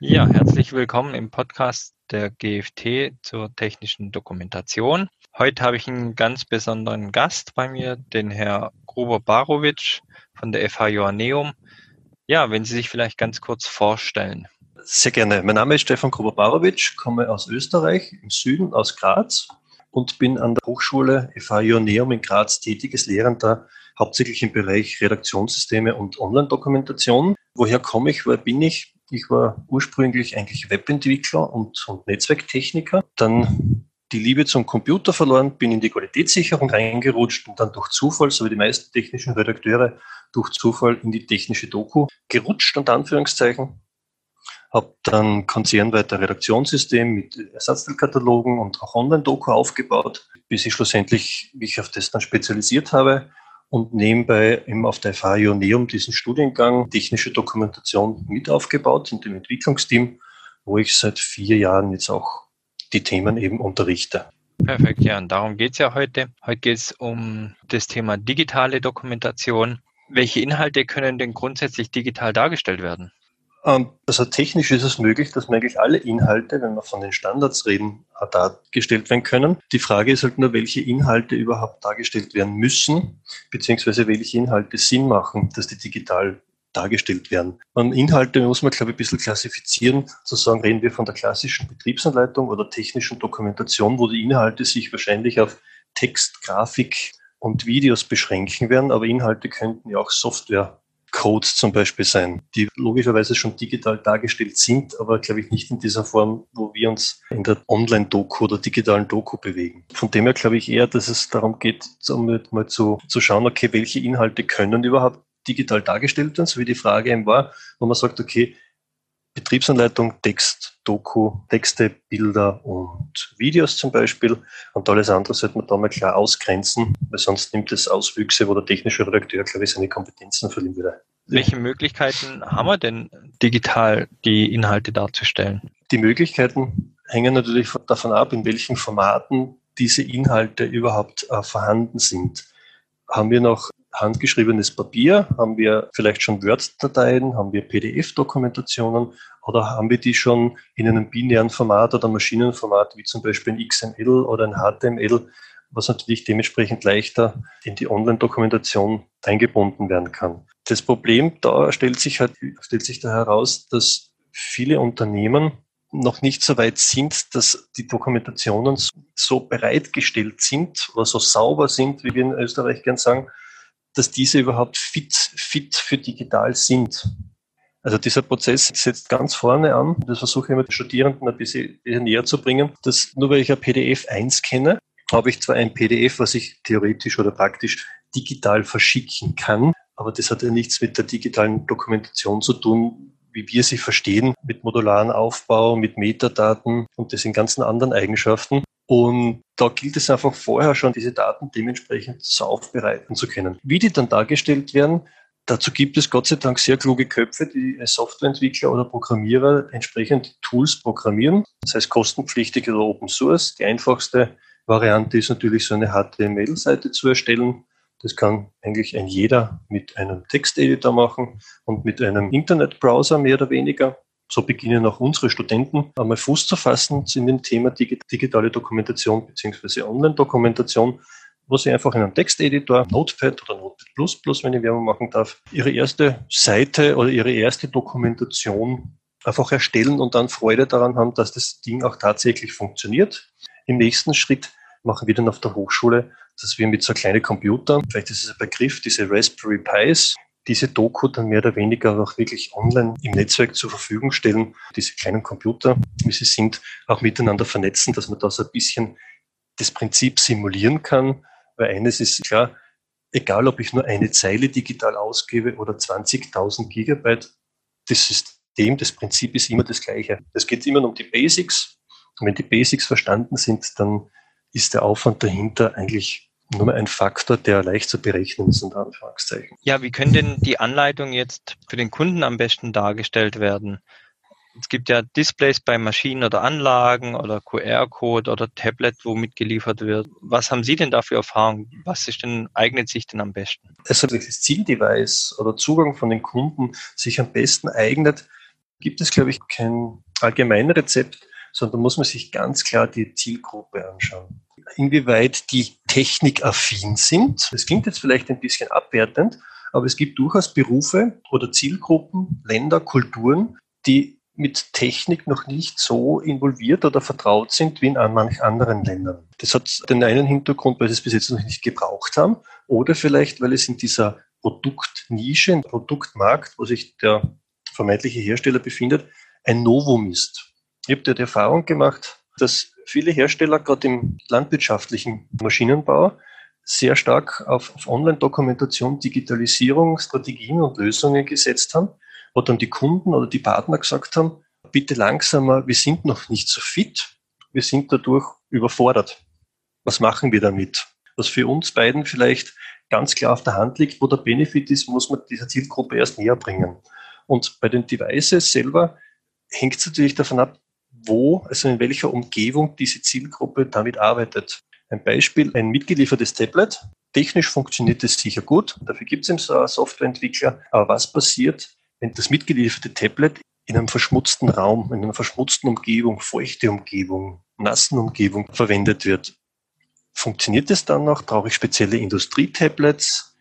Ja, herzlich willkommen im Podcast der GFT zur technischen Dokumentation. Heute habe ich einen ganz besonderen Gast bei mir, den Herr Gruber Barovic von der FH Joanneum. Ja, wenn Sie sich vielleicht ganz kurz vorstellen. Sehr gerne. Mein Name ist Stefan Gruber Barovic, komme aus Österreich, im Süden, aus Graz und bin an der Hochschule FH Joanneum in Graz tätiges Lehrender, hauptsächlich im Bereich Redaktionssysteme und Online-Dokumentation. Woher komme ich, wer bin ich? Ich war ursprünglich eigentlich Webentwickler und, und Netzwerktechniker. Dann die Liebe zum Computer verloren, bin in die Qualitätssicherung reingerutscht und dann durch Zufall, so wie die meisten technischen Redakteure, durch Zufall in die technische Doku gerutscht, unter Anführungszeichen. Habe dann konzernweiter Redaktionssystem mit Ersatzteilkatalogen und auch Online-Doku aufgebaut, bis ich schlussendlich mich auf das dann spezialisiert habe und nebenbei eben auf der FH Ioneum diesen Studiengang technische Dokumentation mit aufgebaut in dem Entwicklungsteam, wo ich seit vier Jahren jetzt auch die Themen eben unterrichte. Perfekt, ja, und darum geht es ja heute. Heute geht es um das Thema digitale Dokumentation. Welche Inhalte können denn grundsätzlich digital dargestellt werden? Ähm, also technisch ist es möglich, dass eigentlich alle Inhalte, wenn wir von den Standards reden, dargestellt werden können. Die Frage ist halt nur, welche Inhalte überhaupt dargestellt werden müssen, beziehungsweise welche Inhalte Sinn machen, dass die digital dargestellt werden. Und Inhalte muss man, glaube ich, ein bisschen klassifizieren. Sozusagen reden wir von der klassischen Betriebsanleitung oder technischen Dokumentation, wo die Inhalte sich wahrscheinlich auf Text, Grafik und Videos beschränken werden, aber Inhalte könnten ja auch Software Codes zum Beispiel sein, die logischerweise schon digital dargestellt sind, aber glaube ich nicht in dieser Form, wo wir uns in der Online-Doku oder digitalen Doku bewegen. Von dem her glaube ich eher, dass es darum geht, mal zu, zu schauen, okay, welche Inhalte können überhaupt digital dargestellt werden, so wie die Frage eben war, wo man sagt, okay, Betriebsanleitung, Text, Doku, Texte, Bilder und Videos zum Beispiel. Und alles andere sollte man da mal klar ausgrenzen, weil sonst nimmt es Auswüchse, wo der technische Redakteur, glaube ich, seine Kompetenzen verlieren würde. Welche Möglichkeiten haben wir denn digital die Inhalte darzustellen? Die Möglichkeiten hängen natürlich davon ab, in welchen Formaten diese Inhalte überhaupt äh, vorhanden sind. Haben wir noch handgeschriebenes Papier? Haben wir vielleicht schon Word-Dateien? Haben wir PDF-Dokumentationen? Oder haben wir die schon in einem binären Format oder Maschinenformat, wie zum Beispiel ein XML oder ein HTML, was natürlich dementsprechend leichter in die Online-Dokumentation eingebunden werden kann. Das Problem da stellt sich halt, stellt sich da heraus, dass viele Unternehmen noch nicht so weit sind, dass die Dokumentationen so bereitgestellt sind oder so sauber sind, wie wir in Österreich gern sagen, dass diese überhaupt fit, fit für digital sind. Also dieser Prozess setzt ganz vorne an. Das versuche ich immer den Studierenden ein bisschen, näher zu bringen. Dass nur weil ich ein PDF 1 kenne, habe ich zwar ein PDF, was ich theoretisch oder praktisch digital verschicken kann, aber das hat ja nichts mit der digitalen Dokumentation zu tun, wie wir sie verstehen, mit modularen Aufbau, mit Metadaten und das in ganzen anderen Eigenschaften. Und da gilt es einfach vorher schon, diese Daten dementsprechend so aufbereiten zu können. Wie die dann dargestellt werden, dazu gibt es Gott sei Dank sehr kluge Köpfe, die Softwareentwickler oder Programmierer entsprechend Tools programmieren. Das heißt kostenpflichtig oder Open Source. Die einfachste Variante ist natürlich so eine HTML-Seite zu erstellen. Das kann eigentlich ein jeder mit einem Texteditor machen und mit einem Internetbrowser mehr oder weniger. So beginnen auch unsere Studenten einmal Fuß zu fassen in dem Thema digitale Dokumentation bzw. Online-Dokumentation, wo sie einfach in einem Texteditor, Notepad oder Notepad++, wenn ich Werbung machen darf, ihre erste Seite oder ihre erste Dokumentation einfach erstellen und dann Freude daran haben, dass das Ding auch tatsächlich funktioniert. Im nächsten Schritt machen wir dann auf der Hochschule, dass wir mit so kleinen Computern, vielleicht ist es ein Begriff, diese Raspberry Pis, diese Doku dann mehr oder weniger auch wirklich online im Netzwerk zur Verfügung stellen, diese kleinen Computer, wie sie sind, auch miteinander vernetzen, dass man da so ein bisschen das Prinzip simulieren kann. Weil eines ist klar, egal ob ich nur eine Zeile digital ausgebe oder 20.000 Gigabyte, das System, das Prinzip ist immer das gleiche. Es geht immer um die Basics. Und wenn die Basics verstanden sind, dann ist der Aufwand dahinter eigentlich nur ein Faktor, der leicht zu berechnen ist, unter Anführungszeichen. Ja, wie können denn die Anleitungen jetzt für den Kunden am besten dargestellt werden? Es gibt ja Displays bei Maschinen oder Anlagen oder QR-Code oder Tablet, wo mitgeliefert wird. Was haben Sie denn da für Erfahrung? Was ist denn, eignet sich denn am besten? Also das Zieldevice oder Zugang von den Kunden sich am besten eignet, gibt es, glaube ich, kein allgemeines Rezept, sondern muss man sich ganz klar die Zielgruppe anschauen. Inwieweit die technikaffin sind. Das klingt jetzt vielleicht ein bisschen abwertend, aber es gibt durchaus Berufe oder Zielgruppen, Länder, Kulturen, die mit Technik noch nicht so involviert oder vertraut sind wie in manchen anderen Ländern. Das hat den einen Hintergrund, weil sie es bis jetzt noch nicht gebraucht haben oder vielleicht, weil es in dieser Produktnische, im Produktmarkt, wo sich der vermeintliche Hersteller befindet, ein Novum ist. Ich habe die Erfahrung gemacht, dass viele Hersteller gerade im landwirtschaftlichen Maschinenbau sehr stark auf, auf Online-Dokumentation, Digitalisierung, Strategien und Lösungen gesetzt haben, wo dann die Kunden oder die Partner gesagt haben, bitte langsamer, wir sind noch nicht so fit, wir sind dadurch überfordert. Was machen wir damit? Was für uns beiden vielleicht ganz klar auf der Hand liegt, wo der Benefit ist, muss man dieser Zielgruppe erst näher bringen. Und bei den Devices selber hängt es natürlich davon ab, wo, also in welcher Umgebung diese Zielgruppe damit arbeitet. Ein Beispiel, ein mitgeliefertes Tablet. Technisch funktioniert es sicher gut, dafür gibt es eben so einen Softwareentwickler. Aber was passiert, wenn das mitgelieferte Tablet in einem verschmutzten Raum, in einer verschmutzten Umgebung, feuchte Umgebung, nassen Umgebung verwendet wird? Funktioniert es dann noch? Brauche ich spezielle Industrietablets?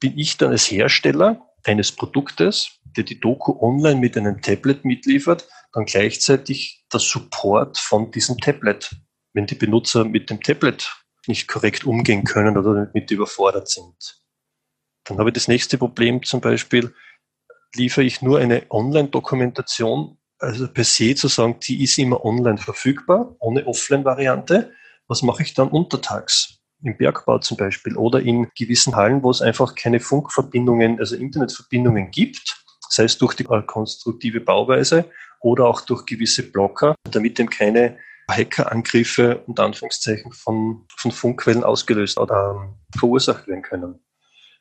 Bin ich dann als Hersteller eines Produktes, der die Doku online mit einem Tablet mitliefert, dann gleichzeitig der Support von diesem Tablet? wenn die Benutzer mit dem Tablet nicht korrekt umgehen können oder damit überfordert sind. Dann habe ich das nächste Problem zum Beispiel, liefere ich nur eine Online-Dokumentation, also per se zu sagen, die ist immer online verfügbar, ohne Offline-Variante. Was mache ich dann untertags? Im Bergbau zum Beispiel oder in gewissen Hallen, wo es einfach keine Funkverbindungen, also Internetverbindungen gibt, sei es durch die konstruktive Bauweise oder auch durch gewisse Blocker, damit eben keine Hackerangriffe und Anführungszeichen von, von Funkquellen ausgelöst oder ähm, verursacht werden können.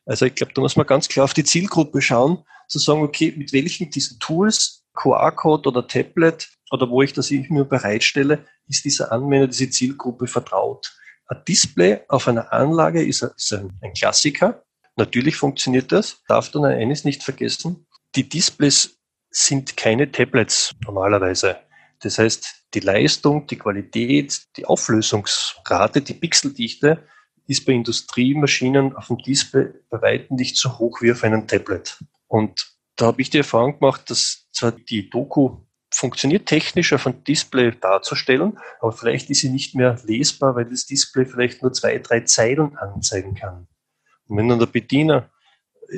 Also ich glaube, da muss man ganz klar auf die Zielgruppe schauen, zu sagen, okay, mit welchen diesen Tools, QR-Code oder Tablet oder wo ich das ich mir bereitstelle, ist dieser Anwender, diese Zielgruppe vertraut. Ein Display auf einer Anlage ist, ein, ein Klassiker. Natürlich funktioniert das, darf dann eines nicht vergessen. Die Displays sind keine Tablets normalerweise. Das heißt, die Leistung, die Qualität, die Auflösungsrate, die Pixeldichte ist bei Industriemaschinen auf dem Display bei weitem nicht so hoch wie auf einem Tablet. Und da habe ich die Erfahrung gemacht, dass zwar die Doku funktioniert technisch auf einem Display darzustellen, aber vielleicht ist sie nicht mehr lesbar, weil das Display vielleicht nur zwei, drei Zeilen anzeigen kann. Und wenn dann der Bediener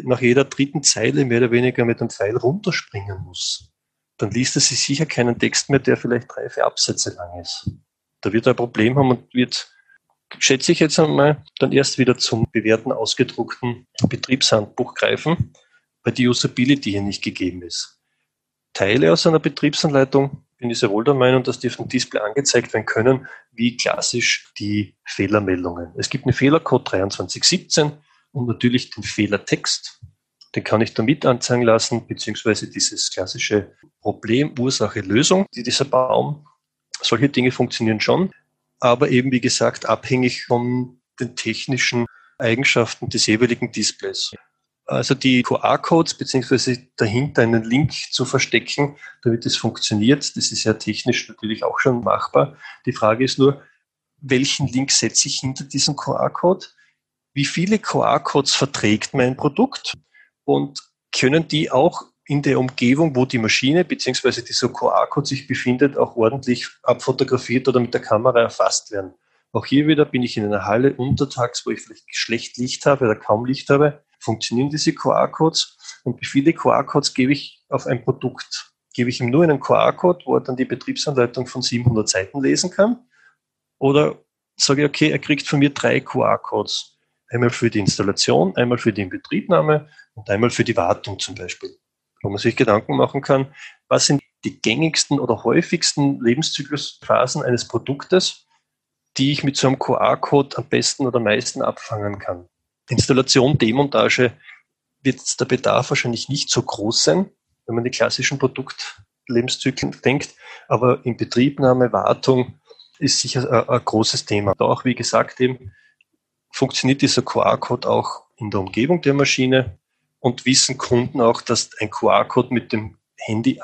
nach jeder dritten Zeile mehr oder weniger mit einem Pfeil runterspringen muss, dann liest er sich sicher keinen Text mehr, der vielleicht drei, vier Absätze lang ist. Da wird er ein Problem haben und wird, schätze ich jetzt einmal, dann erst wieder zum bewährten ausgedruckten Betriebshandbuch greifen, weil die Usability hier nicht gegeben ist. Teile aus einer Betriebsanleitung bin ich sehr wohl der Meinung, dass die auf dem Display angezeigt werden können, wie klassisch die Fehlermeldungen. Es gibt einen Fehlercode 2317 und natürlich den Fehlertext. Den kann ich damit anzeigen lassen, beziehungsweise dieses klassische Problem, Ursache, Lösung, die dieser Baum. Solche Dinge funktionieren schon, aber eben wie gesagt abhängig von den technischen Eigenschaften des jeweiligen Displays. Also die QR-Codes beziehungsweise dahinter einen Link zu verstecken, damit es funktioniert, das ist ja technisch natürlich auch schon machbar. Die Frage ist nur, welchen Link setze ich hinter diesem QR-Code? Wie viele QR-Codes verträgt mein Produkt? und können die auch in der Umgebung, wo die Maschine bzw. dieser QR-Code sich befindet, auch ordentlich abfotografiert oder mit der Kamera erfasst werden. Auch hier wieder bin ich in einer Halle untertags, wo ich vielleicht schlecht Licht habe oder kaum Licht habe, funktionieren diese QR-Codes und wie viele QR-Codes gebe ich auf ein Produkt? Gebe ich ihm nur einen QR-Code, wo er dann die Betriebsanleitung von 700 Seiten lesen kann? Oder sage ich, okay, er kriegt von mir drei QR-Codes. Einmal für die Installation, einmal für die Inbetriebnahme und einmal für die Wartung zum Beispiel. Wo man sich Gedanken machen kann, was sind die gängigsten oder häufigsten Lebenszyklusphasen eines Produktes, die ich mit so einem QR-Code am besten oder meisten abfangen kann. Installation, Demontage wird der Bedarf wahrscheinlich nicht so groß sein, wenn man die klassischen Produktlebenszyklen denkt, aber in Betriebnahme, Wartung ist sicher ein, ein großes Thema. Da auch, wie gesagt, eben funktioniert dieser QR-Code auch in der Umgebung der Maschine und wissen Kunden auch, dass ein QR-Code mit dem Handy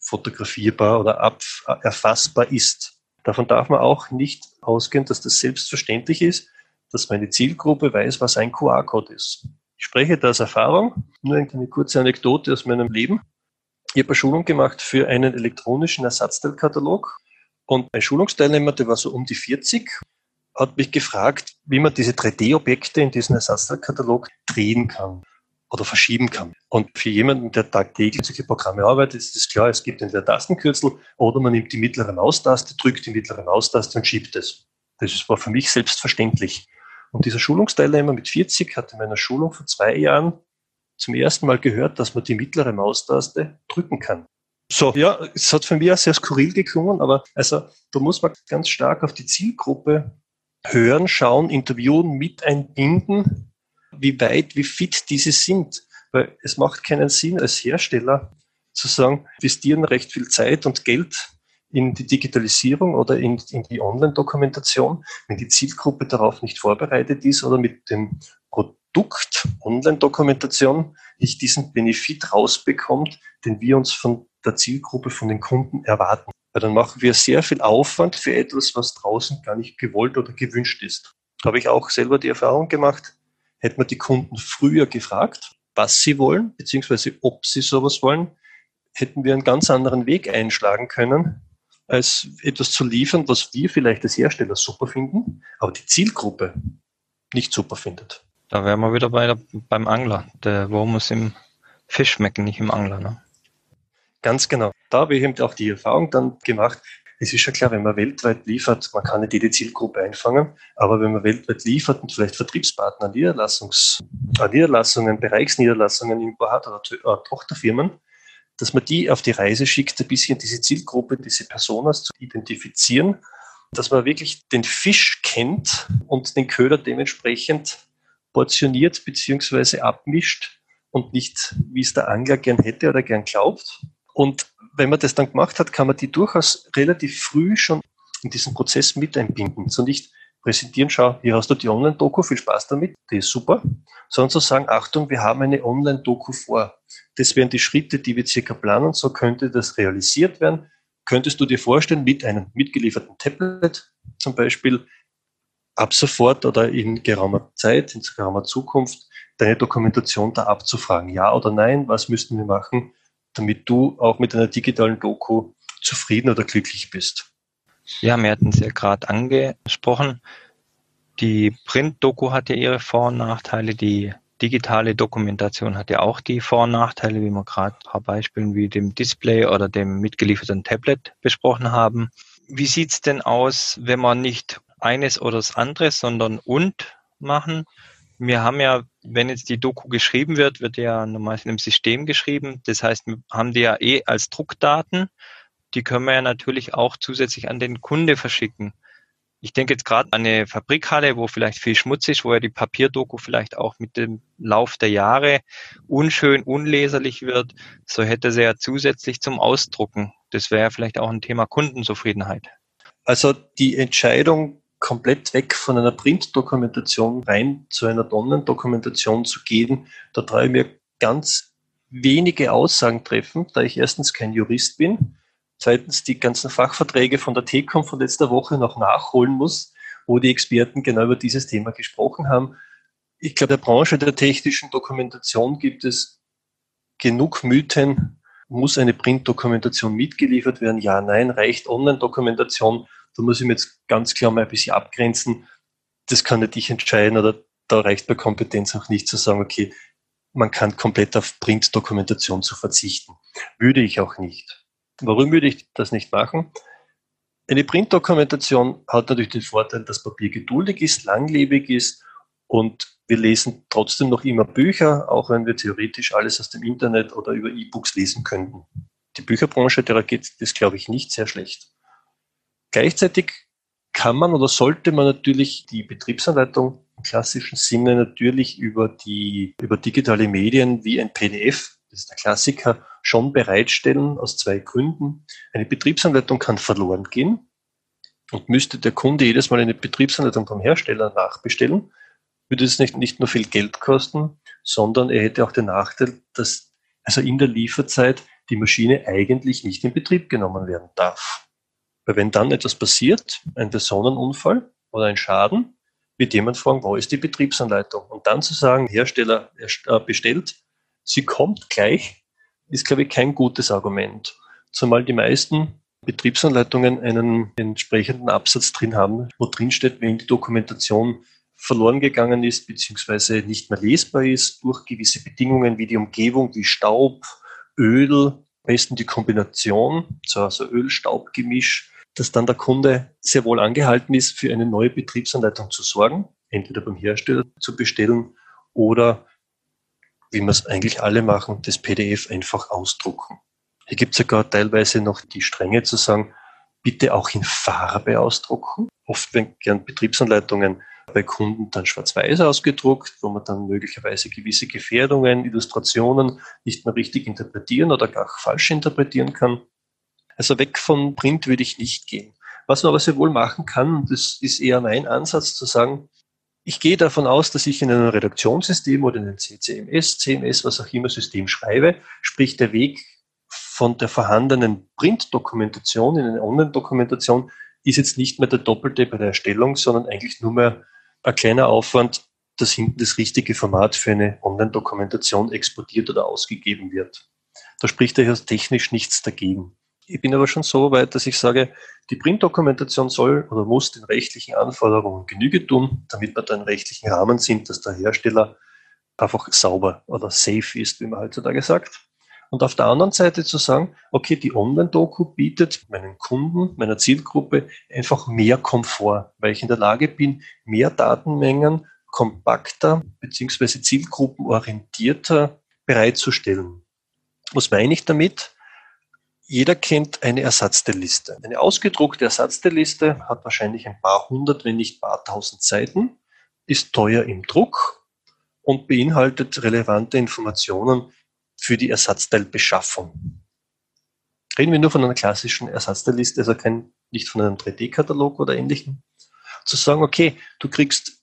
fotografierbar oder erfassbar ist. Davon darf man auch nicht ausgehen, dass das selbstverständlich ist, dass meine Zielgruppe weiß, was ein QR-Code ist. Ich spreche da aus Erfahrung. Nur eine kurze Anekdote aus meinem Leben. Ich habe eine Schulung gemacht für einen elektronischen Ersatzteilkatalog und ein Schulungsteilnehmer, der war so um die 40, hat mich gefragt, wie man diese 3D-Objekte in diesem Ersatzteilkatalog drehen kann oder verschieben kann. Und für jemanden, der tagtäglich solche Programme arbeitet, ist es klar, es gibt entweder Tastenkürzel oder man nimmt die mittlere Maustaste, drückt die mittlere Maustaste und schiebt es. Das war für mich selbstverständlich. Und dieser Schulungsteilnehmer mit 40 hat in meiner Schulung vor zwei Jahren zum ersten Mal gehört, dass man die mittlere Maustaste drücken kann. So, ja, es hat für mich auch sehr skurril geklungen, aber also da muss man ganz stark auf die Zielgruppe hören, schauen, interviewen, mit einbinden wie weit, wie fit diese sind. Weil es macht keinen Sinn als Hersteller zu sagen, investieren recht viel Zeit und Geld in die Digitalisierung oder in, in die Online-Dokumentation, wenn die Zielgruppe darauf nicht vorbereitet ist oder mit dem Produkt Online-Dokumentation nicht diesen Benefit rausbekommt, den wir uns von der Zielgruppe, von den Kunden erwarten. Weil dann machen wir sehr viel Aufwand für etwas, was draußen gar nicht gewollt oder gewünscht ist. Da habe ich auch selber die Erfahrung gemacht. Hätte man die Kunden früher gefragt, was sie wollen, beziehungsweise ob sie sowas wollen, hätten wir einen ganz anderen Weg einschlagen können, als etwas zu liefern, was wir vielleicht als Hersteller super finden, aber die Zielgruppe nicht super findet. Da wären wir wieder bei der, beim Angler. Der Wurm muss im Fisch schmecken, nicht im Angler. Ne? Ganz genau. Da habe ich eben auch die Erfahrung dann gemacht, es ist schon klar, wenn man weltweit liefert, man kann nicht jede Zielgruppe einfangen, aber wenn man weltweit liefert und vielleicht Vertriebspartner, Niederlassungs, Niederlassungen, Bereichsniederlassungen irgendwo hat oder äh, Tochterfirmen, dass man die auf die Reise schickt, ein bisschen diese Zielgruppe, diese Personas zu identifizieren, dass man wirklich den Fisch kennt und den Köder dementsprechend portioniert bzw. abmischt und nicht, wie es der Angler gern hätte oder gern glaubt. Und wenn man das dann gemacht hat, kann man die durchaus relativ früh schon in diesen Prozess mit einbinden. So nicht präsentieren, schau, hier hast du die Online-Doku, viel Spaß damit, die ist super, sondern zu sagen, Achtung, wir haben eine Online-Doku vor. Das wären die Schritte, die wir circa planen, so könnte das realisiert werden. Könntest du dir vorstellen, mit einem mitgelieferten Tablet zum Beispiel ab sofort oder in geraumer Zeit, in geraumer Zukunft, deine Dokumentation da abzufragen, ja oder nein, was müssten wir machen, damit du auch mit einer digitalen Doku zufrieden oder glücklich bist. Ja, wir hatten es ja gerade angesprochen. Die Print-Doku hat ja ihre Vor- und Nachteile. Die digitale Dokumentation hat ja auch die Vor- und Nachteile, wie wir gerade ein paar Beispielen wie dem Display oder dem mitgelieferten Tablet besprochen haben. Wie sieht's denn aus, wenn man nicht eines oder das andere, sondern und machen? Wir haben ja, wenn jetzt die Doku geschrieben wird, wird ja normal in einem System geschrieben. Das heißt, wir haben die ja eh als Druckdaten. Die können wir ja natürlich auch zusätzlich an den Kunde verschicken. Ich denke jetzt gerade an eine Fabrikhalle, wo vielleicht viel Schmutz ist, wo ja die Papierdoku vielleicht auch mit dem Lauf der Jahre unschön, unleserlich wird. So hätte sie ja zusätzlich zum Ausdrucken. Das wäre ja vielleicht auch ein Thema Kundenzufriedenheit. Also die Entscheidung, komplett weg von einer Print-Dokumentation rein zu einer Online-Dokumentation zu gehen, da traue ich mir ganz wenige Aussagen treffen, da ich erstens kein Jurist bin, zweitens die ganzen Fachverträge von der TECOM von letzter Woche noch nachholen muss, wo die Experten genau über dieses Thema gesprochen haben. Ich glaube, der Branche der technischen Dokumentation gibt es genug Mythen. Muss eine Print-Dokumentation mitgeliefert werden? Ja, nein. Reicht Online-Dokumentation? da muss ich mir jetzt ganz klar mal ein bisschen abgrenzen. Das kann nicht ich entscheiden oder da reicht bei Kompetenz auch nicht zu sagen, okay, man kann komplett auf Printdokumentation zu verzichten. Würde ich auch nicht. Warum würde ich das nicht machen? Eine Printdokumentation hat natürlich den Vorteil, dass Papier geduldig ist, langlebig ist und wir lesen trotzdem noch immer Bücher, auch wenn wir theoretisch alles aus dem Internet oder über E-Books lesen könnten. Die Bücherbranche, der geht das, glaube ich, nicht sehr schlecht. Gleichzeitig kann man oder sollte man natürlich die Betriebsanleitung im klassischen Sinne natürlich über die, über digitale Medien wie ein PDF, das ist der Klassiker, schon bereitstellen aus zwei Gründen. Eine Betriebsanleitung kann verloren gehen und müsste der Kunde jedes Mal eine Betriebsanleitung vom Hersteller nachbestellen, würde es nicht, nicht nur viel Geld kosten, sondern er hätte auch den Nachteil, dass also in der Lieferzeit die Maschine eigentlich nicht in Betrieb genommen werden darf. Weil wenn dann etwas passiert, ein Personenunfall oder ein Schaden, wird jemand fragen, wo ist die Betriebsanleitung? Und dann zu sagen, Hersteller äh, bestellt, sie kommt gleich, ist, glaube ich, kein gutes Argument. Zumal die meisten Betriebsanleitungen einen entsprechenden Absatz drin haben, wo drin steht, wenn die Dokumentation verloren gegangen ist, beziehungsweise nicht mehr lesbar ist durch gewisse Bedingungen wie die Umgebung, wie Staub, Öl, am besten die Kombination, also Öl-Staub-Gemisch, dass dann der Kunde sehr wohl angehalten ist, für eine neue Betriebsanleitung zu sorgen, entweder beim Hersteller zu bestellen oder, wie wir es eigentlich alle machen, das PDF einfach ausdrucken. Hier gibt es sogar teilweise noch die Strenge zu sagen, bitte auch in Farbe ausdrucken. Oft werden gern Betriebsanleitungen bei Kunden dann schwarz-weiß ausgedruckt, wo man dann möglicherweise gewisse Gefährdungen, Illustrationen nicht mehr richtig interpretieren oder gar falsch interpretieren kann. Also weg von Print würde ich nicht gehen. Was man aber sehr wohl machen kann, das ist eher mein Ansatz zu sagen, ich gehe davon aus, dass ich in einem Redaktionssystem oder in einem CCMS, CMS, was auch immer System schreibe, sprich der Weg von der vorhandenen Print-Dokumentation in eine Online-Dokumentation ist jetzt nicht mehr der doppelte bei der Erstellung, sondern eigentlich nur mehr ein kleiner Aufwand, dass hinten das richtige Format für eine Online-Dokumentation exportiert oder ausgegeben wird. Da spricht daher technisch nichts dagegen. Ich bin aber schon so weit, dass ich sage, die Printdokumentation soll oder muss den rechtlichen Anforderungen Genüge tun, damit wir da einen rechtlichen Rahmen sind, dass der Hersteller einfach sauber oder safe ist, wie man heutzutage sagt. Und auf der anderen Seite zu sagen, okay, die Online-Doku bietet meinen Kunden, meiner Zielgruppe einfach mehr Komfort, weil ich in der Lage bin, mehr Datenmengen kompakter beziehungsweise zielgruppenorientierter bereitzustellen. Was meine ich damit? Jeder kennt eine Ersatzteilliste. Eine ausgedruckte Ersatzteilliste hat wahrscheinlich ein paar hundert, wenn nicht paar tausend Seiten, ist teuer im Druck und beinhaltet relevante Informationen für die Ersatzteilbeschaffung. Reden wir nur von einer klassischen Ersatzteilliste, also kein, nicht von einem 3D-Katalog oder ähnlichem. Zu sagen, okay, du kriegst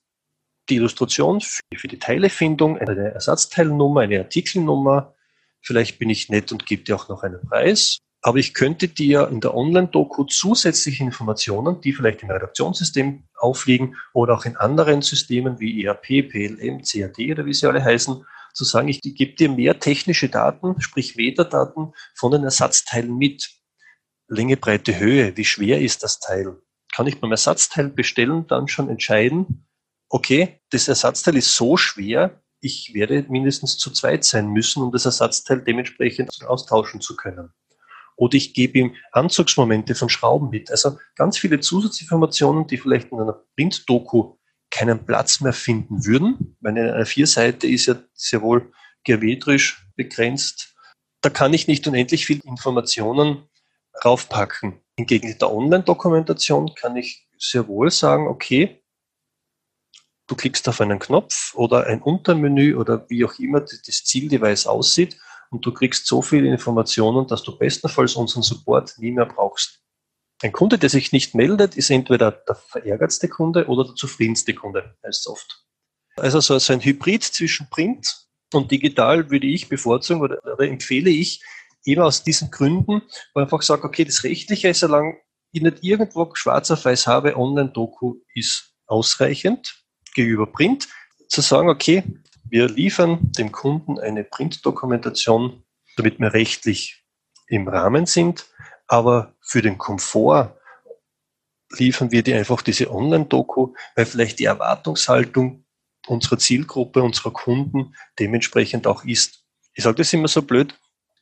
die Illustration für, für die Teilefindung, eine Ersatzteilnummer, eine Artikelnummer. Vielleicht bin ich nett und gebe dir auch noch einen Preis. Aber ich könnte dir in der Online-Doku zusätzliche Informationen, die vielleicht im Redaktionssystem aufliegen oder auch in anderen Systemen wie ERP, PLM, CAD oder wie sie alle heißen, zu sagen, ich gebe dir mehr technische Daten, sprich Metadaten von den Ersatzteilen mit. Länge, Breite, Höhe, wie schwer ist das Teil? Kann ich beim Ersatzteil bestellen dann schon entscheiden, okay, das Ersatzteil ist so schwer, ich werde mindestens zu zweit sein müssen, um das Ersatzteil dementsprechend austauschen zu können. Oder ich gebe ihm Anzugsmomente von Schrauben mit. Also ganz viele Zusatzinformationen, die vielleicht in einer Print-Doku keinen Platz mehr finden würden. Meine eine Vierseite ist ja sehr wohl geometrisch begrenzt. Da kann ich nicht unendlich viel Informationen raufpacken. Hingegen in der Online-Dokumentation kann ich sehr wohl sagen, okay, du klickst auf einen Knopf oder ein Untermenü oder wie auch immer das Zieldevice aussieht und du kriegst so viele Informationen, dass du bestenfalls unseren Support nie mehr brauchst. Ein Kunde, der sich nicht meldet, ist entweder der verärgertste Kunde oder der zufriedenste Kunde, heißt es oft. Also so, ein Hybrid zwischen Print und digital würde ich bevorzugen oder, oder empfehle ich eben aus diesen Gründen, wo ich einfach sage, okay, das Rechtliche ist, solange ich nicht irgendwo schwarz auf weiß habe, Online-Doku ist ausreichend gegenüber Print, zu sagen, okay, wir liefern dem Kunden eine Print-Dokumentation, damit wir rechtlich im Rahmen sind, aber für den Komfort liefern wir dir einfach diese Online-Doku, weil vielleicht die Erwartungshaltung unserer Zielgruppe, unserer Kunden dementsprechend auch ist. Ich sage das immer so blöd,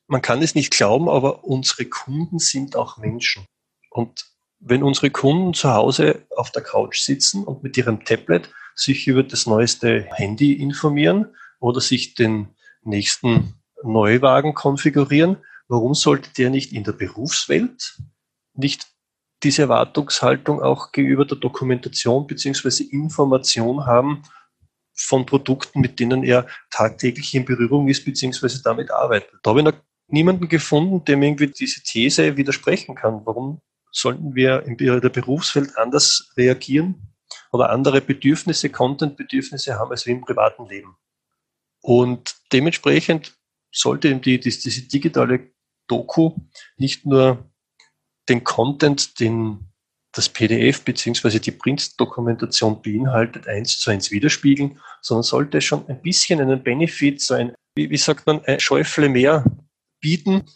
man kann es nicht glauben, aber unsere Kunden sind auch Menschen. Und wenn unsere Kunden zu Hause auf der Couch sitzen und mit ihrem Tablet sich über das neueste Handy informieren oder sich den nächsten Neuwagen konfigurieren, warum sollte der nicht in der Berufswelt nicht diese Erwartungshaltung auch gegenüber der Dokumentation beziehungsweise Information haben von Produkten, mit denen er tagtäglich in Berührung ist beziehungsweise damit arbeitet. Da habe ich noch niemanden gefunden, dem irgendwie diese These widersprechen kann. Warum sollten wir in der Berufswelt anders reagieren oder andere Bedürfnisse, Content-Bedürfnisse haben als wir im privaten Leben? Und dementsprechend sollte eben die, die, diese digitale Doku nicht nur den Content, den das PDF beziehungsweise die Print-Dokumentation beinhaltet, eins zu eins widerspiegeln, sondern sollte schon ein bisschen einen Benefit, so ein, wie, wie sagt man, ein Schäufle mehr bieten,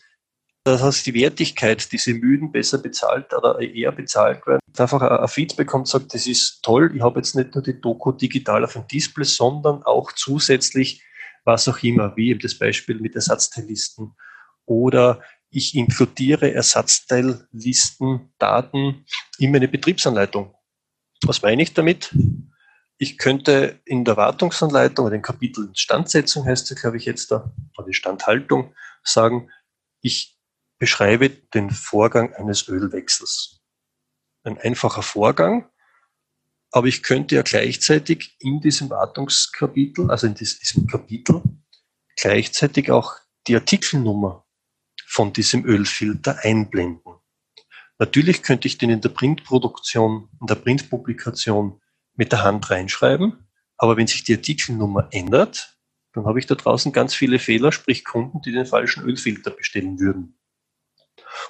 das heißt, die Wertigkeit, diese Müden besser bezahlt oder eher bezahlt werden, einfach ein Feedback kommt, sagt, das ist toll, ich habe jetzt nicht nur die Doku digital auf dem Display, sondern auch zusätzlich was auch immer, wie eben das Beispiel mit Ersatzteillisten oder ich inkludiere Ersatzteillisten, Daten in meine Betriebsanleitung. Was meine ich damit? Ich könnte in der Wartungsanleitung oder im Kapitel Instandsetzung heißt es, glaube ich, jetzt da, oder Instandhaltung, sagen, ich beschreibe den Vorgang eines Ölwechsels. Ein einfacher Vorgang, aber ich könnte ja gleichzeitig in diesem Wartungskapitel, also in diesem Kapitel, gleichzeitig auch die Artikelnummer von diesem Ölfilter einblenden. Natürlich könnte ich den in der Printproduktion, in der Printpublikation mit der Hand reinschreiben, aber wenn sich die Artikelnummer ändert, dann habe ich da draußen ganz viele Fehler, sprich Kunden, die den falschen Ölfilter bestellen würden.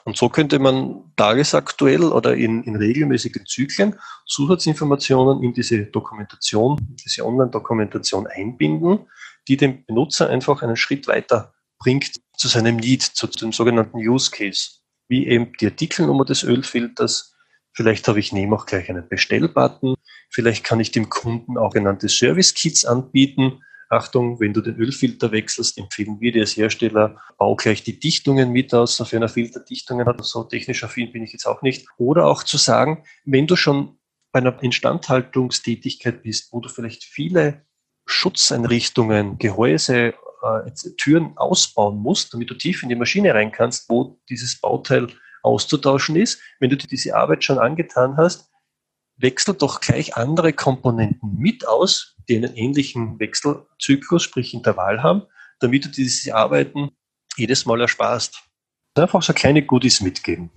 Und so könnte man tagesaktuell oder in, in regelmäßigen Zyklen Zusatzinformationen in diese Dokumentation, diese Online-Dokumentation einbinden, die dem Benutzer einfach einen Schritt weiter bringt zu seinem Need, zu dem sogenannten Use Case, wie eben die Artikelnummer des Ölfilters. Vielleicht habe ich neben auch gleich einen Bestellbutton. Vielleicht kann ich dem Kunden auch genannte Service Kits anbieten, Achtung, wenn du den Ölfilter wechselst, empfehlen wir dir als Hersteller, bau gleich die Dichtungen mit aus, sofern er Filterdichtungen hat. So technisch affin bin ich jetzt auch nicht. Oder auch zu sagen, wenn du schon bei einer Instandhaltungstätigkeit bist, wo du vielleicht viele Schutzeinrichtungen, Gehäuse, äh, Türen ausbauen musst, damit du tief in die Maschine rein kannst, wo dieses Bauteil auszutauschen ist. Wenn du dir diese Arbeit schon angetan hast, wechsel doch gleich andere Komponenten mit aus, die einen ähnlichen Wechselzyklus, sprich Intervall haben, damit du diese Arbeiten jedes Mal ersparst. Einfach so kleine Goodies mitgeben.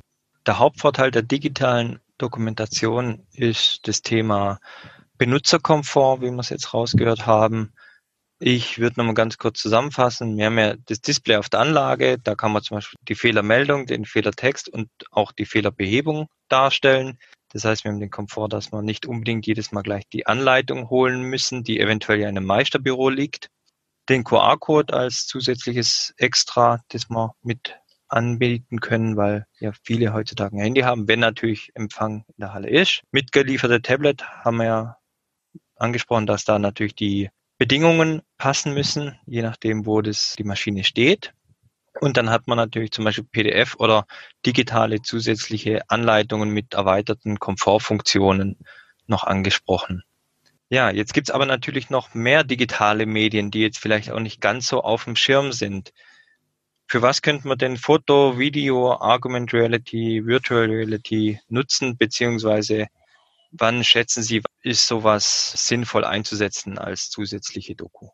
Der Hauptvorteil der digitalen Dokumentation ist das Thema Benutzerkomfort, wie wir es jetzt rausgehört haben. Ich würde nochmal ganz kurz zusammenfassen. Wir haben ja das Display auf der Anlage. Da kann man zum Beispiel die Fehlermeldung, den Fehlertext und auch die Fehlerbehebung darstellen. Das heißt, wir haben den Komfort, dass wir nicht unbedingt jedes Mal gleich die Anleitung holen müssen, die eventuell ja in einem Meisterbüro liegt. Den QR-Code als zusätzliches Extra, das wir mit anbieten können, weil ja viele heutzutage ein Handy haben, wenn natürlich Empfang in der Halle ist. Mitgelieferte Tablet haben wir ja angesprochen, dass da natürlich die Bedingungen passen müssen, je nachdem, wo das die Maschine steht. Und dann hat man natürlich zum Beispiel PDF oder digitale zusätzliche Anleitungen mit erweiterten Komfortfunktionen noch angesprochen. Ja, jetzt gibt's aber natürlich noch mehr digitale Medien, die jetzt vielleicht auch nicht ganz so auf dem Schirm sind. Für was könnte man denn Foto, Video, Argument Reality, Virtual Reality nutzen, beziehungsweise wann schätzen Sie, ist sowas sinnvoll einzusetzen als zusätzliche Doku?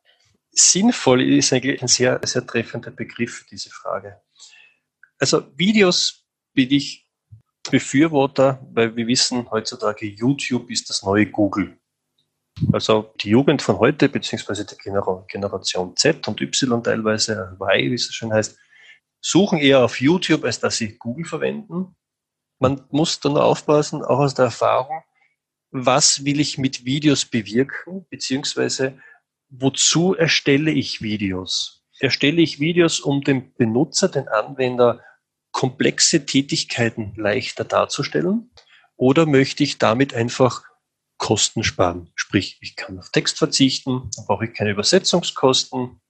Sinnvoll ist eigentlich ein sehr, sehr treffender Begriff für diese Frage. Also Videos bin ich Befürworter, weil wir wissen heutzutage, YouTube ist das neue Google. Also die Jugend von heute, beziehungsweise die Generation Z und Y teilweise, Y, wie es so schön heißt, suchen eher auf YouTube, als dass sie Google verwenden. Man muss dann aufpassen, auch aus der Erfahrung, was will ich mit Videos bewirken, beziehungsweise wozu erstelle ich Videos? Erstelle ich Videos, um dem Benutzer, den Anwender, komplexe Tätigkeiten leichter darzustellen? Oder möchte ich damit einfach Kosten sparen? Sprich, ich kann auf Text verzichten, dann brauche ich keine Übersetzungskosten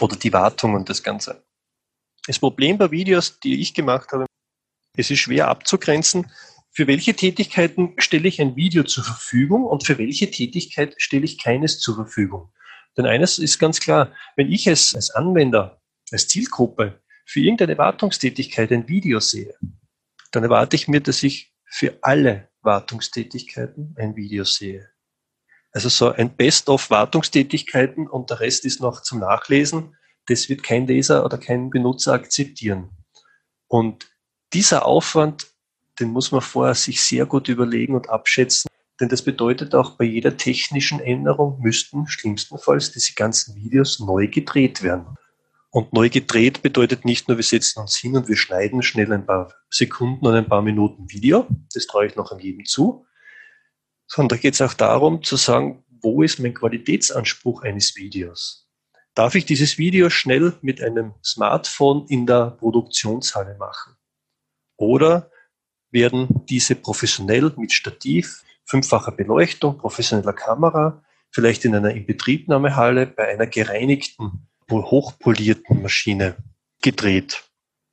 oder die Wartung und das Ganze. Das Problem bei Videos, die ich gemacht habe, es ist schwer abzugrenzen, für welche Tätigkeiten stelle ich ein Video zur Verfügung und für welche Tätigkeit stelle ich keines zur Verfügung. Denn eines ist ganz klar, wenn ich es als Anwender, als Zielgruppe für irgendeine Wartungstätigkeit ein Video sehe, dann erwarte ich mir, dass ich für alle Wartungstätigkeiten ein Video sehe. Also so ein Best-of Wartungstätigkeiten und der Rest ist noch zum Nachlesen. Das wird kein Leser oder kein Benutzer akzeptieren. Und dieser Aufwand, den muss man vorher sich sehr gut überlegen und abschätzen, denn das bedeutet auch, bei jeder technischen Änderung müssten schlimmstenfalls diese ganzen Videos neu gedreht werden. Und neu gedreht bedeutet nicht nur, wir setzen uns hin und wir schneiden schnell ein paar Sekunden und ein paar Minuten Video. Das traue ich noch an jedem zu. Sondern da geht es auch darum zu sagen, wo ist mein Qualitätsanspruch eines Videos? Darf ich dieses Video schnell mit einem Smartphone in der Produktionshalle machen? Oder werden diese professionell mit Stativ, fünffacher Beleuchtung, professioneller Kamera, vielleicht in einer Inbetriebnahmehalle bei einer gereinigten hochpolierten Maschine gedreht.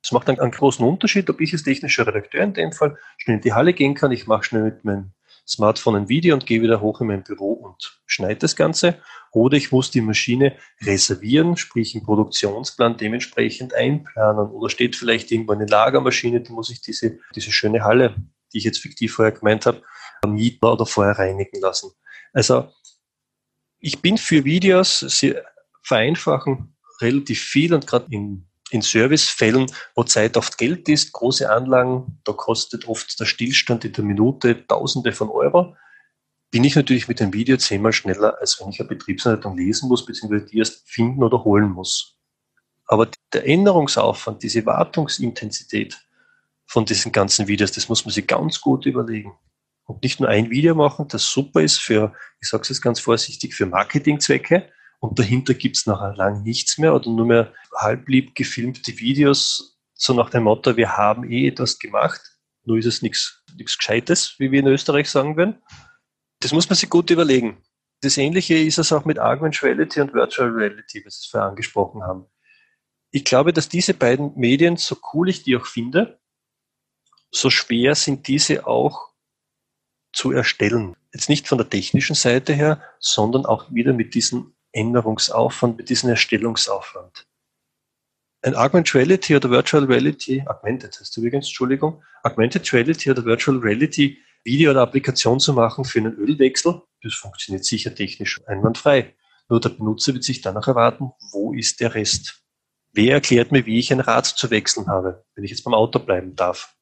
Das macht dann einen großen Unterschied, ob ich als technischer Redakteur in dem Fall schnell in die Halle gehen kann. Ich mache schnell mit meinem Smartphone ein Video und gehe wieder hoch in mein Büro und schneide das Ganze. Oder ich muss die Maschine reservieren, sprich einen Produktionsplan dementsprechend einplanen. Oder steht vielleicht irgendwo eine Lagermaschine, die muss ich diese, diese schöne Halle, die ich jetzt fiktiv vorher gemeint habe, mieten oder vorher reinigen lassen. Also ich bin für Videos, sie vereinfachen relativ viel und gerade in, in Servicefällen, wo Zeit oft Geld ist, große Anlagen, da kostet oft der Stillstand in der Minute Tausende von Euro, bin ich natürlich mit dem Video zehnmal schneller, als wenn ich eine Betriebsanleitung lesen muss, beziehungsweise die erst finden oder holen muss. Aber der Änderungsaufwand, diese Wartungsintensität von diesen ganzen Videos, das muss man sich ganz gut überlegen. Und nicht nur ein Video machen, das super ist für, ich sage es jetzt ganz vorsichtig, für Marketingzwecke, und dahinter gibt's nachher lang nichts mehr oder nur mehr halblieb gefilmte Videos, so nach dem Motto, wir haben eh etwas gemacht, nur ist es nichts Gescheites, wie wir in Österreich sagen würden. Das muss man sich gut überlegen. Das Ähnliche ist es auch mit Augmented Reality und Virtual Reality, was wir vorher angesprochen haben. Ich glaube, dass diese beiden Medien, so cool ich die auch finde, so schwer sind diese auch zu erstellen. Jetzt nicht von der technischen Seite her, sondern auch wieder mit diesen Änderungsaufwand, mit diesem Erstellungsaufwand. Ein Augmented Reality oder Virtual Reality, Augmented heißt übrigens, Entschuldigung, Augmented Reality oder Virtual Reality Video oder Applikation zu machen für einen Ölwechsel, das funktioniert sicher technisch einwandfrei. Nur der Benutzer wird sich danach erwarten, wo ist der Rest? Wer erklärt mir, wie ich ein Rad zu wechseln habe, wenn ich jetzt beim Auto bleiben darf?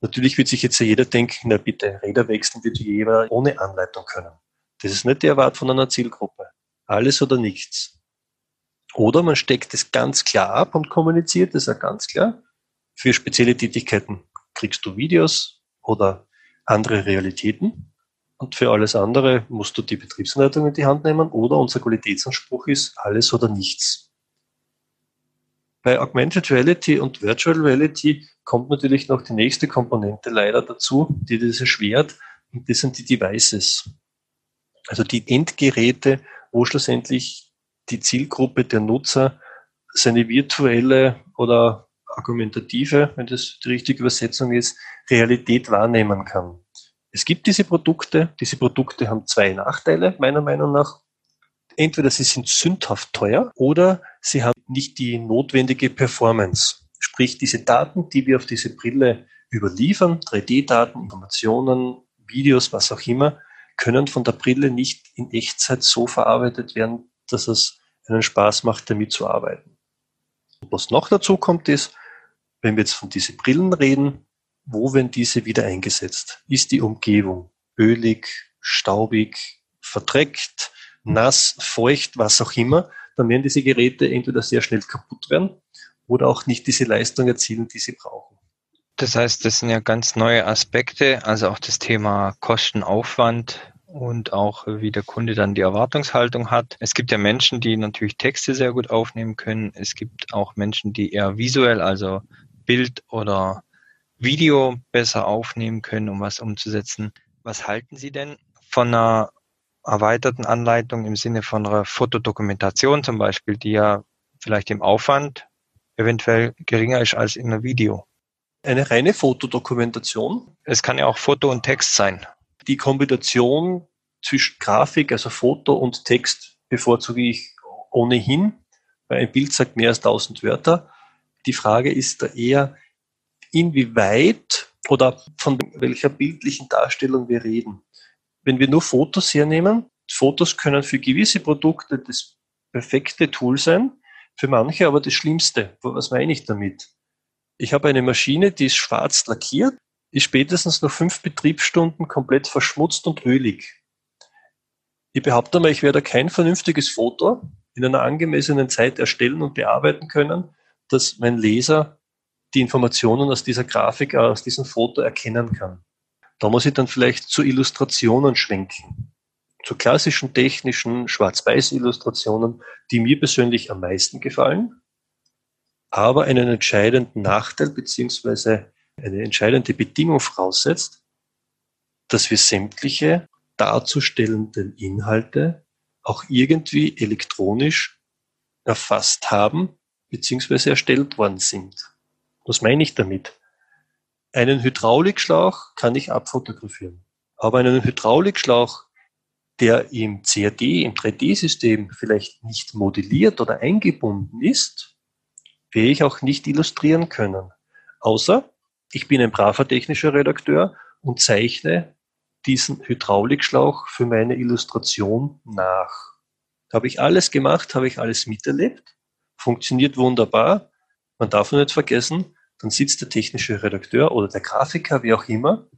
Natürlich wird sich jetzt jeder denken, na bitte, Räder wechseln wird jeder ohne Anleitung können. Das ist nicht die Erwartung von einer Zielgruppe alles oder nichts. Oder man steckt es ganz klar ab und kommuniziert es auch ganz klar. Für spezielle Tätigkeiten kriegst du Videos oder andere Realitäten. Und für alles andere musst du die Betriebsanleitung in die Hand nehmen oder unser Qualitätsanspruch ist alles oder nichts. Bei Augmented Reality und Virtual Reality kommt natürlich noch die nächste Komponente leider dazu, die das erschwert, und das sind die Devices. Also die Endgeräte, wo schlussendlich die Zielgruppe der Nutzer seine virtuelle oder argumentative, wenn das die richtige Übersetzung ist, Realität wahrnehmen kann. Es gibt diese Produkte. Diese Produkte haben zwei Nachteile, meiner Meinung nach. Entweder sie sind sündhaft teuer oder sie haben nicht die notwendige Performance. Sprich, diese Daten, die wir auf diese Brille überliefern, 3D-Daten, Informationen, Videos, was auch immer, können von der Brille nicht in Echtzeit so verarbeitet werden, dass es einen Spaß macht, damit zu arbeiten. Und was noch dazu kommt, ist, wenn wir jetzt von diesen Brillen reden, wo werden diese wieder eingesetzt? Ist die Umgebung ölig, staubig, verdreckt, nass, feucht, was auch immer, dann werden diese Geräte entweder sehr schnell kaputt werden oder auch nicht diese Leistung erzielen, die sie brauchen. Das heißt, das sind ja ganz neue Aspekte, also auch das Thema Kostenaufwand und auch wie der Kunde dann die Erwartungshaltung hat. Es gibt ja Menschen, die natürlich Texte sehr gut aufnehmen können. Es gibt auch Menschen, die eher visuell, also Bild oder Video besser aufnehmen können, um was umzusetzen. Was halten Sie denn von einer erweiterten Anleitung im Sinne von einer Fotodokumentation zum Beispiel, die ja vielleicht im Aufwand eventuell geringer ist als in einem Video? Eine reine Fotodokumentation? Es kann ja auch Foto und Text sein. Die Kombination zwischen Grafik, also Foto und Text bevorzuge ich ohnehin, weil ein Bild sagt mehr als 1000 Wörter. Die Frage ist da eher, inwieweit oder von welcher bildlichen Darstellung wir reden. Wenn wir nur Fotos hernehmen, Fotos können für gewisse Produkte das perfekte Tool sein, für manche aber das Schlimmste. Was meine ich damit? Ich habe eine Maschine, die ist schwarz lackiert, ist spätestens nach fünf Betriebsstunden komplett verschmutzt und ölig. Ich behaupte mal, ich werde kein vernünftiges Foto in einer angemessenen Zeit erstellen und bearbeiten können, dass mein Leser die Informationen aus dieser Grafik, aus diesem Foto erkennen kann. Da muss ich dann vielleicht zu Illustrationen schwenken. Zu klassischen technischen Schwarz-Weiß-Illustrationen, die mir persönlich am meisten gefallen, aber einen entscheidenden Nachteil beziehungsweise eine entscheidende Bedingung voraussetzt, dass wir sämtliche darzustellenden Inhalte auch irgendwie elektronisch erfasst haben beziehungsweise erstellt worden sind. Was meine ich damit? Einen Hydraulikschlauch kann ich abfotografieren. Aber einen Hydraulikschlauch, der im CAD, im 3D-System vielleicht nicht modelliert oder eingebunden ist, werde ich auch nicht illustrieren können. Außer ich bin ein braver technischer Redakteur und zeichne diesen Hydraulikschlauch für meine Illustration nach. Habe ich alles gemacht, habe ich alles miterlebt, funktioniert wunderbar. Man darf nicht vergessen, dann sitzt der technische Redakteur oder der Grafiker, wie auch immer,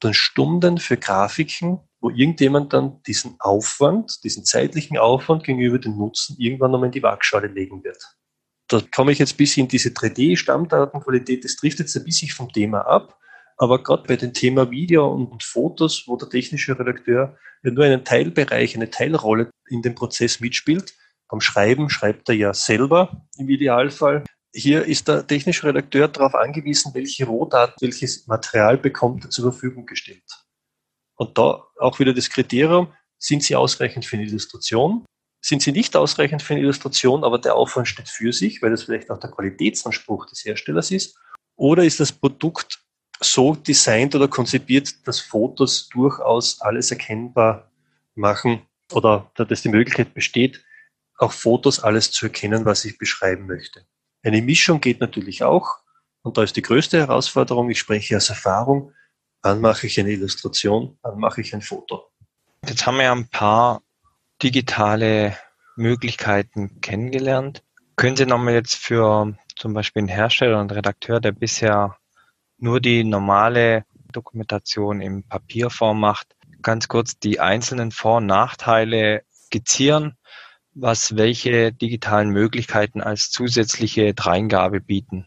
dann Stunden für Grafiken, wo irgendjemand dann diesen Aufwand, diesen zeitlichen Aufwand gegenüber dem Nutzen irgendwann nochmal in die Waagschale legen wird. Da komme ich jetzt bis in diese 3D-Stammdatenqualität, das trifft jetzt ein bisschen vom Thema ab, aber gerade bei dem Thema Video und, und Fotos, wo der technische Redakteur ja nur einen Teilbereich, eine Teilrolle in dem Prozess mitspielt, beim Schreiben schreibt er ja selber im Idealfall. Hier ist der technische Redakteur darauf angewiesen, welche Rohdaten, welches Material bekommt er zur Verfügung gestellt. Und da auch wieder das Kriterium, sind sie ausreichend für eine Illustration? Sind sie nicht ausreichend für eine Illustration, aber der Aufwand steht für sich, weil das vielleicht auch der Qualitätsanspruch des Herstellers ist? Oder ist das Produkt so designt oder konzipiert, dass Fotos durchaus alles erkennbar machen oder dass die Möglichkeit besteht, auch Fotos alles zu erkennen, was ich beschreiben möchte? Eine Mischung geht natürlich auch. Und da ist die größte Herausforderung, ich spreche aus Erfahrung, wann mache ich eine Illustration, wann mache ich ein Foto. Jetzt haben wir ein paar digitale Möglichkeiten kennengelernt. Können Sie nochmal jetzt für zum Beispiel einen Hersteller und Redakteur, der bisher nur die normale Dokumentation in Papierform macht, ganz kurz die einzelnen Vor- und Nachteile skizzieren was welche digitalen Möglichkeiten als zusätzliche Dreingabe bieten?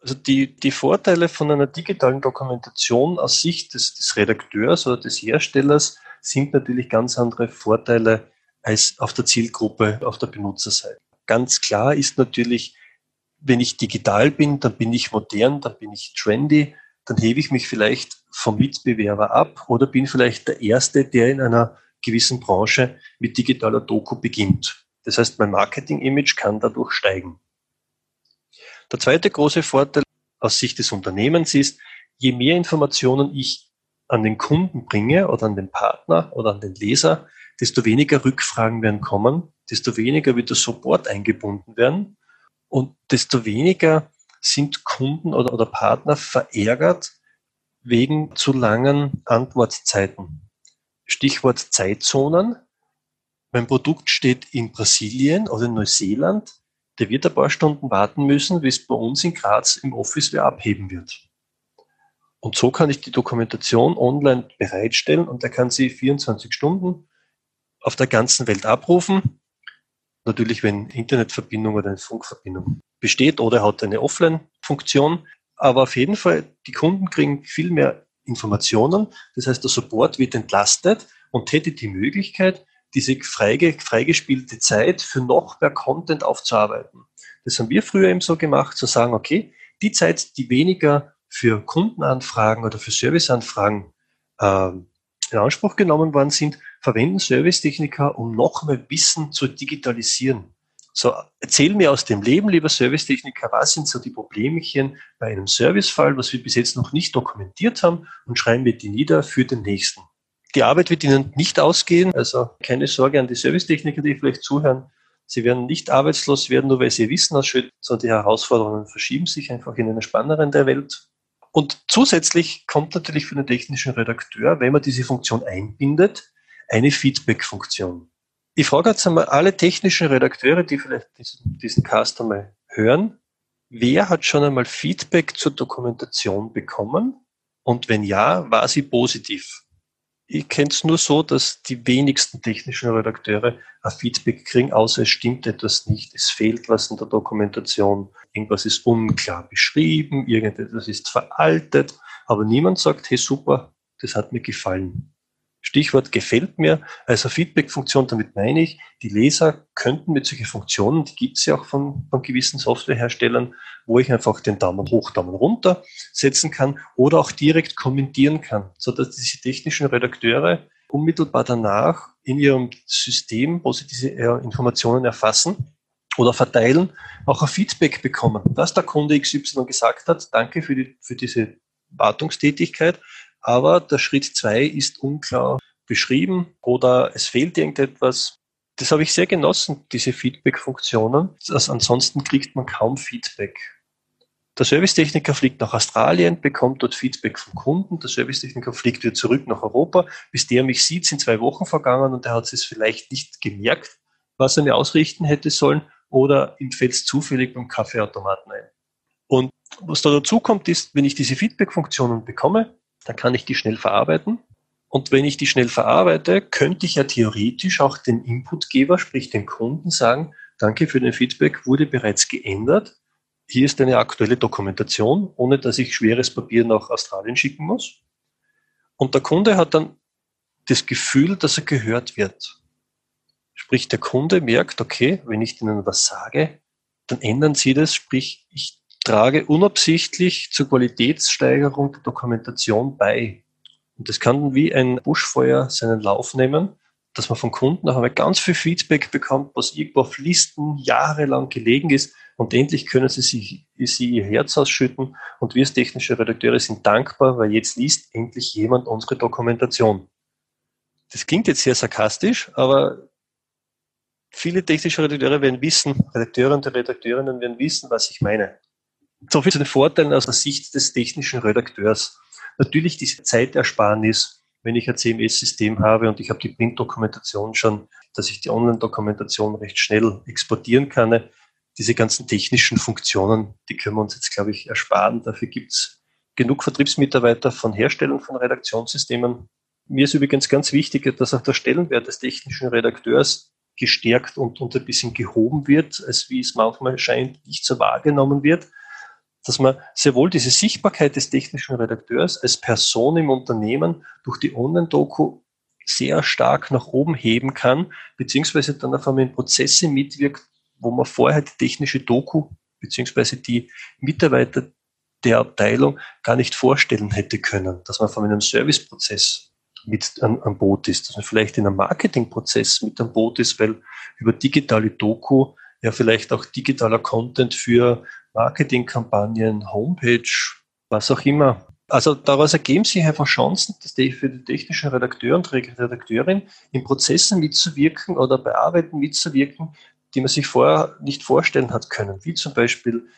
Also die, die Vorteile von einer digitalen Dokumentation aus Sicht des, des Redakteurs oder des Herstellers sind natürlich ganz andere Vorteile als auf der Zielgruppe, auf der Benutzerseite. Ganz klar ist natürlich, wenn ich digital bin, dann bin ich modern, dann bin ich trendy, dann hebe ich mich vielleicht vom Mitbewerber ab oder bin vielleicht der Erste, der in einer gewissen Branche mit digitaler Doku beginnt. Das heißt, mein Marketing-Image kann dadurch steigen. Der zweite große Vorteil aus Sicht des Unternehmens ist, je mehr Informationen ich an den Kunden bringe oder an den Partner oder an den Leser, desto weniger Rückfragen werden kommen, desto weniger wird der Support eingebunden werden und desto weniger sind Kunden oder, oder Partner verärgert wegen zu langen Antwortzeiten. Stichwort Zeitzonen. Mein Produkt steht in Brasilien oder in Neuseeland. Der wird ein paar Stunden warten müssen, bis bei uns in Graz im Office wer abheben wird. Und so kann ich die Dokumentation online bereitstellen und er kann sie 24 Stunden auf der ganzen Welt abrufen. Natürlich, wenn Internetverbindung oder eine Funkverbindung besteht oder hat eine Offline-Funktion. Aber auf jeden Fall, die Kunden kriegen viel mehr Informationen. Das heißt, der Support wird entlastet und hätte die Möglichkeit, diese freige, freigespielte Zeit für noch mehr Content aufzuarbeiten. Das haben wir früher eben so gemacht, zu sagen, okay, die Zeit, die weniger für Kundenanfragen oder für Serviceanfragen äh, in Anspruch genommen worden sind, verwenden Servicetechniker, um noch mehr Wissen zu digitalisieren. So, erzähl mir aus dem Leben, lieber Servicetechniker, was sind so die Problemchen bei einem Servicefall, was wir bis jetzt noch nicht dokumentiert haben und schreiben wir die nieder für den nächsten. Die Arbeit wird Ihnen nicht ausgehen, also keine Sorge an die Servicetechniker, die vielleicht zuhören. Sie werden nicht arbeitslos werden, nur weil Sie Wissen ausschütten, sondern die Herausforderungen verschieben sich einfach in eine spannendere der Welt. Und zusätzlich kommt natürlich für den technischen Redakteur, wenn man diese Funktion einbindet, eine Feedback-Funktion. Ich frage jetzt einmal alle technischen Redakteure, die vielleicht diesen, diesen Cast einmal hören, wer hat schon einmal Feedback zur Dokumentation bekommen? Und wenn ja, war sie positiv? Ich kenne es nur so, dass die wenigsten technischen Redakteure ein Feedback kriegen, außer es stimmt etwas nicht, es fehlt was in der Dokumentation, irgendwas ist unklar beschrieben, irgendetwas ist veraltet, aber niemand sagt, hey super, das hat mir gefallen. Stichwort gefällt mir, also Feedback-Funktion, damit meine ich, die Leser könnten mit solchen Funktionen, die gibt es ja auch von, von gewissen Softwareherstellern, wo ich einfach den Daumen hoch, Daumen runter setzen kann oder auch direkt kommentieren kann, sodass diese technischen Redakteure unmittelbar danach in ihrem System, wo sie diese äh, Informationen erfassen oder verteilen, auch ein Feedback bekommen, dass der Kunde XY gesagt hat, danke für, die, für diese Wartungstätigkeit, aber der Schritt zwei ist unklar beschrieben oder es fehlt irgendetwas. Das habe ich sehr genossen, diese Feedback-Funktionen. Also ansonsten kriegt man kaum Feedback. Der Servicetechniker fliegt nach Australien, bekommt dort Feedback vom Kunden. Der Servicetechniker fliegt wieder zurück nach Europa. Bis der mich sieht, sind zwei Wochen vergangen und er hat es vielleicht nicht gemerkt, was er mir ausrichten hätte sollen oder ihm fällt es zufällig beim Kaffeeautomaten ein. Und was da dazu kommt, ist, wenn ich diese Feedback-Funktionen bekomme, dann kann ich die schnell verarbeiten. Und wenn ich die schnell verarbeite, könnte ich ja theoretisch auch den Inputgeber, sprich den Kunden, sagen, danke für den Feedback, wurde bereits geändert. Hier ist eine aktuelle Dokumentation, ohne dass ich schweres Papier nach Australien schicken muss. Und der Kunde hat dann das Gefühl, dass er gehört wird. Sprich, der Kunde merkt, okay, wenn ich ihnen was sage, dann ändern sie das, sprich, ich trage unabsichtlich zur Qualitätssteigerung der Dokumentation bei. Und das kann wie ein Buschfeuer seinen Lauf nehmen, dass man von Kunden noch einmal ganz viel Feedback bekommt, was irgendwo auf Listen jahrelang gelegen ist und endlich können sie sich sie ihr Herz ausschütten und wir als technische Redakteure sind dankbar, weil jetzt liest endlich jemand unsere Dokumentation. Das klingt jetzt sehr sarkastisch, aber viele technische Redakteure werden wissen, Redakteure und Redakteurinnen werden wissen, was ich meine. So viel zu den Vorteilen aus der Sicht des technischen Redakteurs. Natürlich diese Zeitersparnis, wenn ich ein CMS-System habe und ich habe die Print-Dokumentation schon, dass ich die Online-Dokumentation recht schnell exportieren kann. Diese ganzen technischen Funktionen, die können wir uns jetzt, glaube ich, ersparen. Dafür gibt es genug Vertriebsmitarbeiter von Herstellern von Redaktionssystemen. Mir ist übrigens ganz wichtig, dass auch der Stellenwert des technischen Redakteurs gestärkt und, und ein bisschen gehoben wird, als wie es manchmal scheint, nicht so wahrgenommen wird dass man sehr wohl diese Sichtbarkeit des technischen Redakteurs als Person im Unternehmen durch die Online-Doku sehr stark nach oben heben kann, beziehungsweise dann auf einmal in Prozesse mitwirkt, wo man vorher die technische Doku beziehungsweise die Mitarbeiter der Abteilung gar nicht vorstellen hätte können, dass man von einem Serviceprozess mit an, an Boot ist, dass man vielleicht in einem Marketingprozess mit an Boot ist, weil über digitale Doku ja vielleicht auch digitaler Content für Marketingkampagnen, Homepage, was auch immer. Also daraus ergeben sich einfach Chancen, dass die für die technischen Redakteur und Redakteurin in Prozessen mitzuwirken oder bei Arbeiten mitzuwirken, die man sich vorher nicht vorstellen hat können, wie zum Beispiel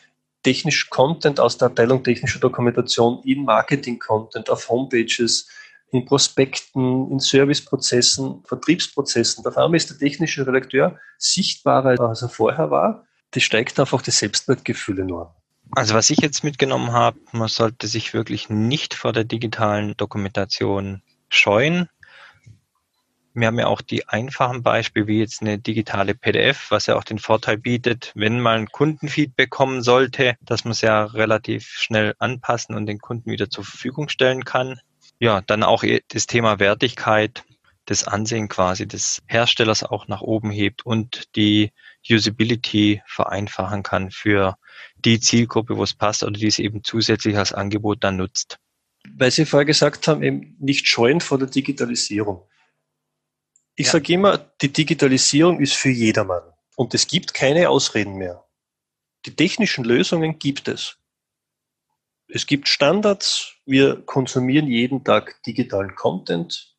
technisch Content aus der Abteilung technische Dokumentation in Marketing-Content, auf Homepages, in Prospekten, in Serviceprozessen, Vertriebsprozessen. Auf einmal ist der technische Redakteur sichtbarer, als er vorher war das steigt einfach das Selbstwertgefühl enorm. Also was ich jetzt mitgenommen habe, man sollte sich wirklich nicht vor der digitalen Dokumentation scheuen. Wir haben ja auch die einfachen Beispiele, wie jetzt eine digitale PDF, was ja auch den Vorteil bietet, wenn mal ein Kundenfeedback kommen sollte, dass man es ja relativ schnell anpassen und den Kunden wieder zur Verfügung stellen kann. Ja, dann auch das Thema Wertigkeit das Ansehen quasi des Herstellers auch nach oben hebt und die Usability vereinfachen kann für die Zielgruppe, wo es passt oder die es eben zusätzlich als Angebot dann nutzt. Weil Sie vorher gesagt haben, eben nicht scheuen vor der Digitalisierung. Ich ja. sage immer, die Digitalisierung ist für jedermann und es gibt keine Ausreden mehr. Die technischen Lösungen gibt es. Es gibt Standards, wir konsumieren jeden Tag digitalen Content,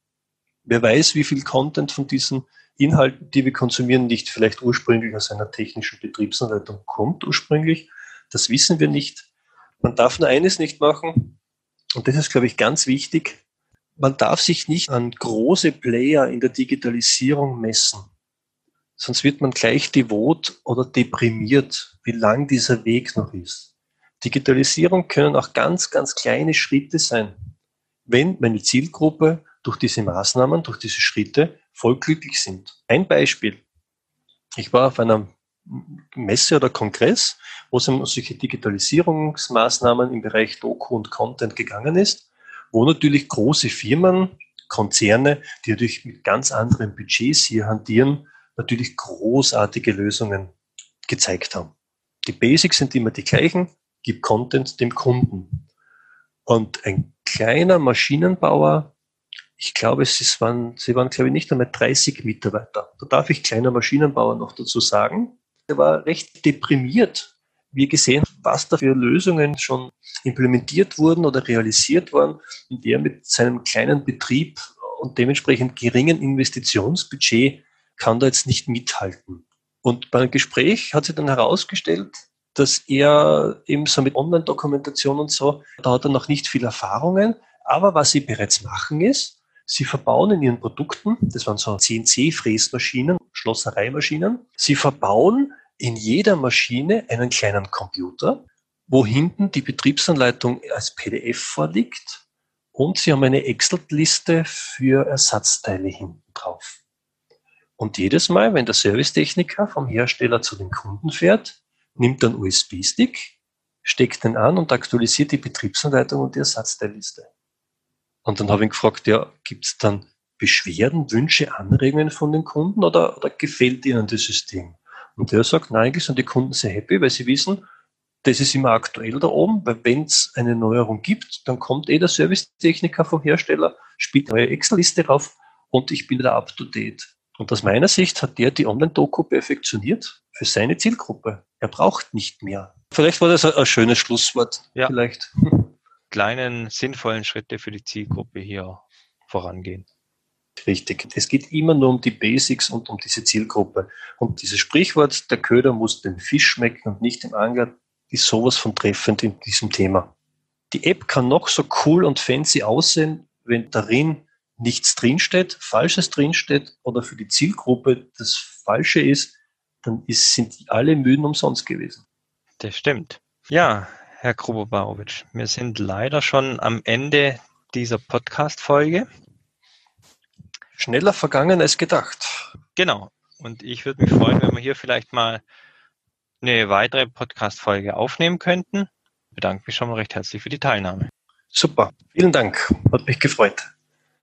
wer weiß, wie viel Content von diesen Inhalten, die wir konsumieren, nicht vielleicht ursprünglich aus einer technischen Betriebsanleitung kommt ursprünglich. Das wissen wir nicht. Man darf nur eines nicht machen, und das ist, glaube ich, ganz wichtig. Man darf sich nicht an große Player in der Digitalisierung messen. Sonst wird man gleich devot oder deprimiert, wie lang dieser Weg noch ist. Digitalisierung können auch ganz, ganz kleine Schritte sein. Wenn meine Zielgruppe durch diese Maßnahmen, durch diese Schritte voll glücklich sind. Ein Beispiel. Ich war auf einer Messe oder Kongress, wo es um solche Digitalisierungsmaßnahmen im Bereich Doku und Content gegangen ist, wo natürlich große Firmen, Konzerne, die natürlich mit ganz anderen Budgets hier hantieren, natürlich großartige Lösungen gezeigt haben. Die Basics sind immer die gleichen, gib Content dem Kunden. Und ein kleiner Maschinenbauer, ich glaube, es waren, sie waren, glaube ich, nicht einmal 30 Mitarbeiter. Da darf ich kleiner Maschinenbauer noch dazu sagen. Er war recht deprimiert, wie gesehen, was da für Lösungen schon implementiert wurden oder realisiert wurden, und der mit seinem kleinen Betrieb und dementsprechend geringen Investitionsbudget kann da jetzt nicht mithalten. Und beim Gespräch hat sich dann herausgestellt, dass er eben so mit Online-Dokumentation und so, da hat er noch nicht viel Erfahrungen, aber was sie bereits machen ist, sie verbauen in ihren Produkten, das waren so CNC-Fräsmaschinen, Schlossereimaschinen, sie verbauen in jeder Maschine einen kleinen Computer, wo hinten die Betriebsanleitung als PDF vorliegt und sie haben eine Excel-Liste für Ersatzteile hinten drauf. Und jedes Mal, wenn der Servicetechniker vom Hersteller zu den Kunden fährt, nimmt er einen USB-Stick, steckt den an und aktualisiert die Betriebsanleitung und die Ersatzteilliste. Und dann habe ich gefragt, ja, gibt es dann Beschwerden, Wünsche, Anregungen von den Kunden oder, oder gefällt ihnen das System? Und der sagt, nein, eigentlich sind die Kunden sehr happy, weil sie wissen, das ist immer aktuell da oben, weil wenn es eine Neuerung gibt, dann kommt eh der Servicetechniker vom Hersteller, spielt eine neue Excel-Liste drauf und ich bin wieder up to date. Und aus meiner Sicht hat der die Online-Doku perfektioniert für seine Zielgruppe. Er braucht nicht mehr. Vielleicht war das ein schönes Schlusswort. Ja. Vielleicht. Kleinen, sinnvollen Schritte für die Zielgruppe hier vorangehen. Richtig. Es geht immer nur um die Basics und um diese Zielgruppe. Und dieses Sprichwort, der Köder muss dem Fisch schmecken und nicht dem Angler, ist sowas von treffend in diesem Thema. Die App kann noch so cool und fancy aussehen, wenn darin nichts drinsteht, Falsches drinsteht oder für die Zielgruppe das Falsche ist, dann ist, sind alle Mühen umsonst gewesen. Das stimmt. Ja, Herr Krubobarowitsch, wir sind leider schon am Ende dieser Podcast-Folge. Schneller vergangen als gedacht. Genau. Und ich würde mich freuen, wenn wir hier vielleicht mal eine weitere Podcast-Folge aufnehmen könnten. Ich bedanke mich schon mal recht herzlich für die Teilnahme. Super. Vielen Dank. Hat mich gefreut.